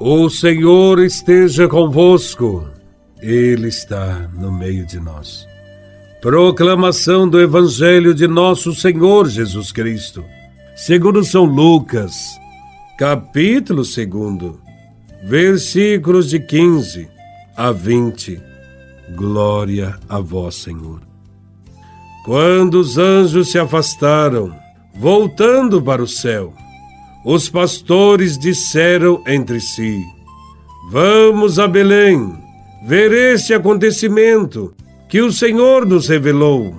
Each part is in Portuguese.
O Senhor esteja convosco, Ele está no meio de nós. Proclamação do Evangelho de Nosso Senhor Jesus Cristo, segundo São Lucas, capítulo 2, versículos de 15 a 20. Glória a Vós, Senhor. Quando os anjos se afastaram, voltando para o céu, os pastores disseram entre si: Vamos a Belém, ver este acontecimento que o Senhor nos revelou.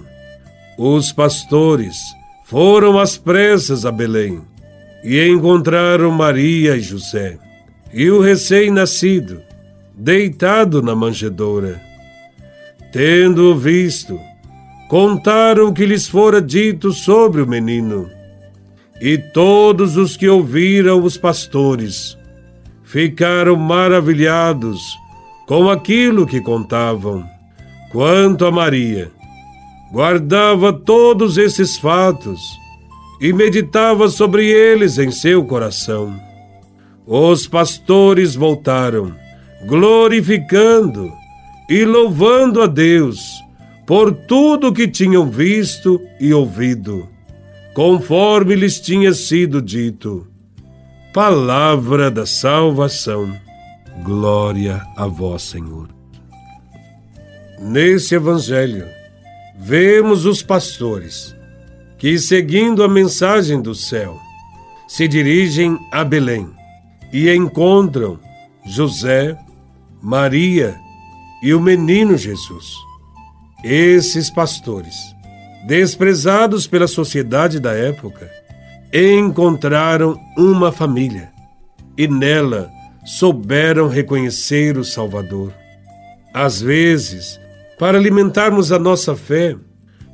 Os pastores foram às pressas a Belém e encontraram Maria e José e o recém-nascido deitado na manjedoura. Tendo-o visto, contaram o que lhes fora dito sobre o menino. E todos os que ouviram os pastores ficaram maravilhados com aquilo que contavam. Quanto a Maria, guardava todos esses fatos e meditava sobre eles em seu coração. Os pastores voltaram, glorificando e louvando a Deus por tudo que tinham visto e ouvido conforme lhes tinha sido dito. Palavra da salvação. Glória a vós, Senhor. Nesse evangelho, vemos os pastores que, seguindo a mensagem do céu, se dirigem a Belém e encontram José, Maria e o menino Jesus. Esses pastores desprezados pela sociedade da época, encontraram uma família e nela souberam reconhecer o Salvador. Às vezes, para alimentarmos a nossa fé,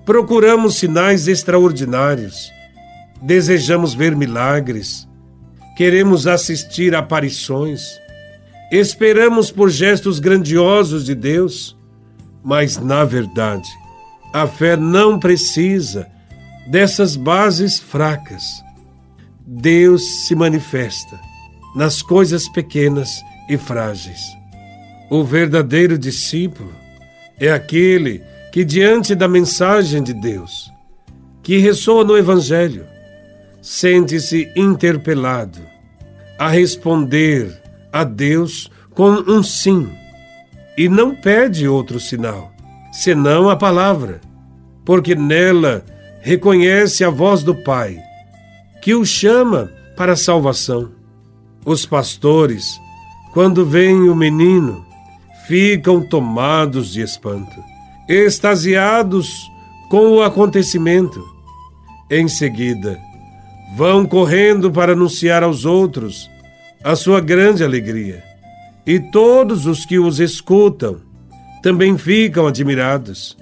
procuramos sinais extraordinários, desejamos ver milagres, queremos assistir a aparições, esperamos por gestos grandiosos de Deus, mas, na verdade, a fé não precisa dessas bases fracas. Deus se manifesta nas coisas pequenas e frágeis. O verdadeiro discípulo é aquele que, diante da mensagem de Deus, que ressoa no Evangelho, sente-se interpelado a responder a Deus com um sim e não pede outro sinal senão a palavra, porque nela reconhece a voz do Pai, que o chama para a salvação. Os pastores, quando veem o menino, ficam tomados de espanto, extasiados com o acontecimento. Em seguida, vão correndo para anunciar aos outros a sua grande alegria. E todos os que os escutam também ficam admirados.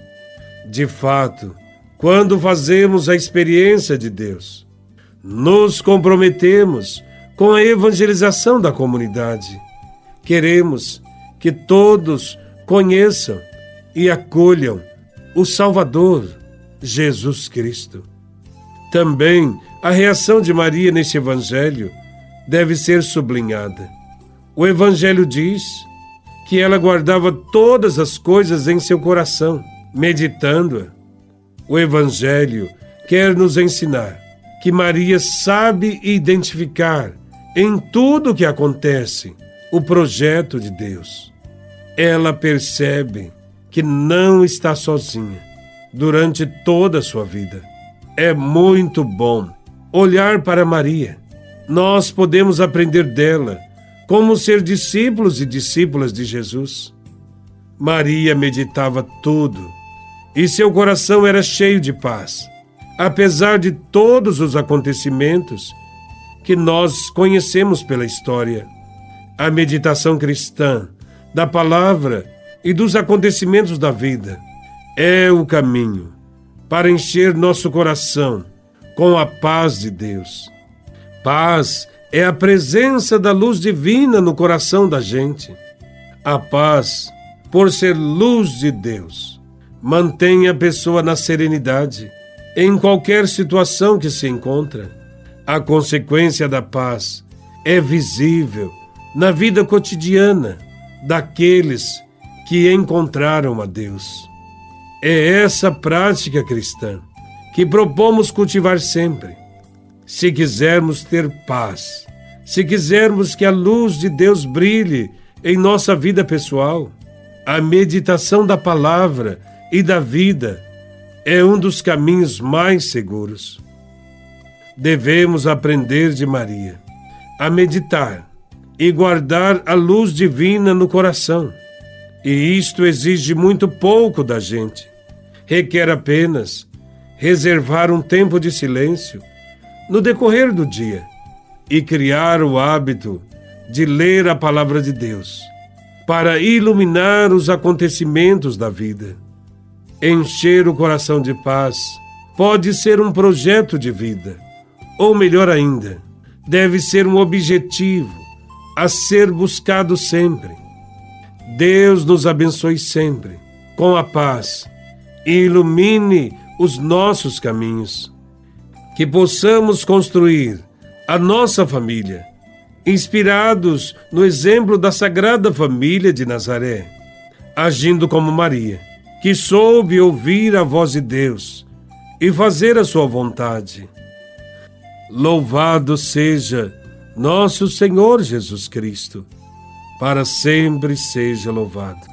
De fato, quando fazemos a experiência de Deus, nos comprometemos com a evangelização da comunidade. Queremos que todos conheçam e acolham o Salvador, Jesus Cristo. Também a reação de Maria neste Evangelho deve ser sublinhada. O Evangelho diz que ela guardava todas as coisas em seu coração, meditando-a. O Evangelho quer nos ensinar que Maria sabe identificar em tudo o que acontece o projeto de Deus. Ela percebe que não está sozinha durante toda a sua vida. É muito bom olhar para Maria. Nós podemos aprender dela como ser discípulos e discípulas de Jesus. Maria meditava tudo e seu coração era cheio de paz, apesar de todos os acontecimentos que nós conhecemos pela história. A meditação cristã da palavra e dos acontecimentos da vida é o caminho para encher nosso coração com a paz de Deus. Paz é a presença da luz divina no coração da gente. A paz, por ser luz de Deus, mantém a pessoa na serenidade em qualquer situação que se encontra. A consequência da paz é visível na vida cotidiana daqueles que encontraram a Deus. É essa prática cristã que propomos cultivar sempre. Se quisermos ter paz, se quisermos que a luz de Deus brilhe em nossa vida pessoal, a meditação da palavra e da vida é um dos caminhos mais seguros. Devemos aprender de Maria a meditar e guardar a luz divina no coração. E isto exige muito pouco da gente. Requer apenas reservar um tempo de silêncio no decorrer do dia e criar o hábito de ler a palavra de Deus para iluminar os acontecimentos da vida. Encher o coração de paz pode ser um projeto de vida, ou melhor ainda, deve ser um objetivo a ser buscado sempre. Deus nos abençoe sempre com a paz e ilumine os nossos caminhos. Que possamos construir a nossa família inspirados no exemplo da Sagrada Família de Nazaré, agindo como Maria, que soube ouvir a voz de Deus e fazer a sua vontade. Louvado seja nosso Senhor Jesus Cristo, para sempre seja louvado.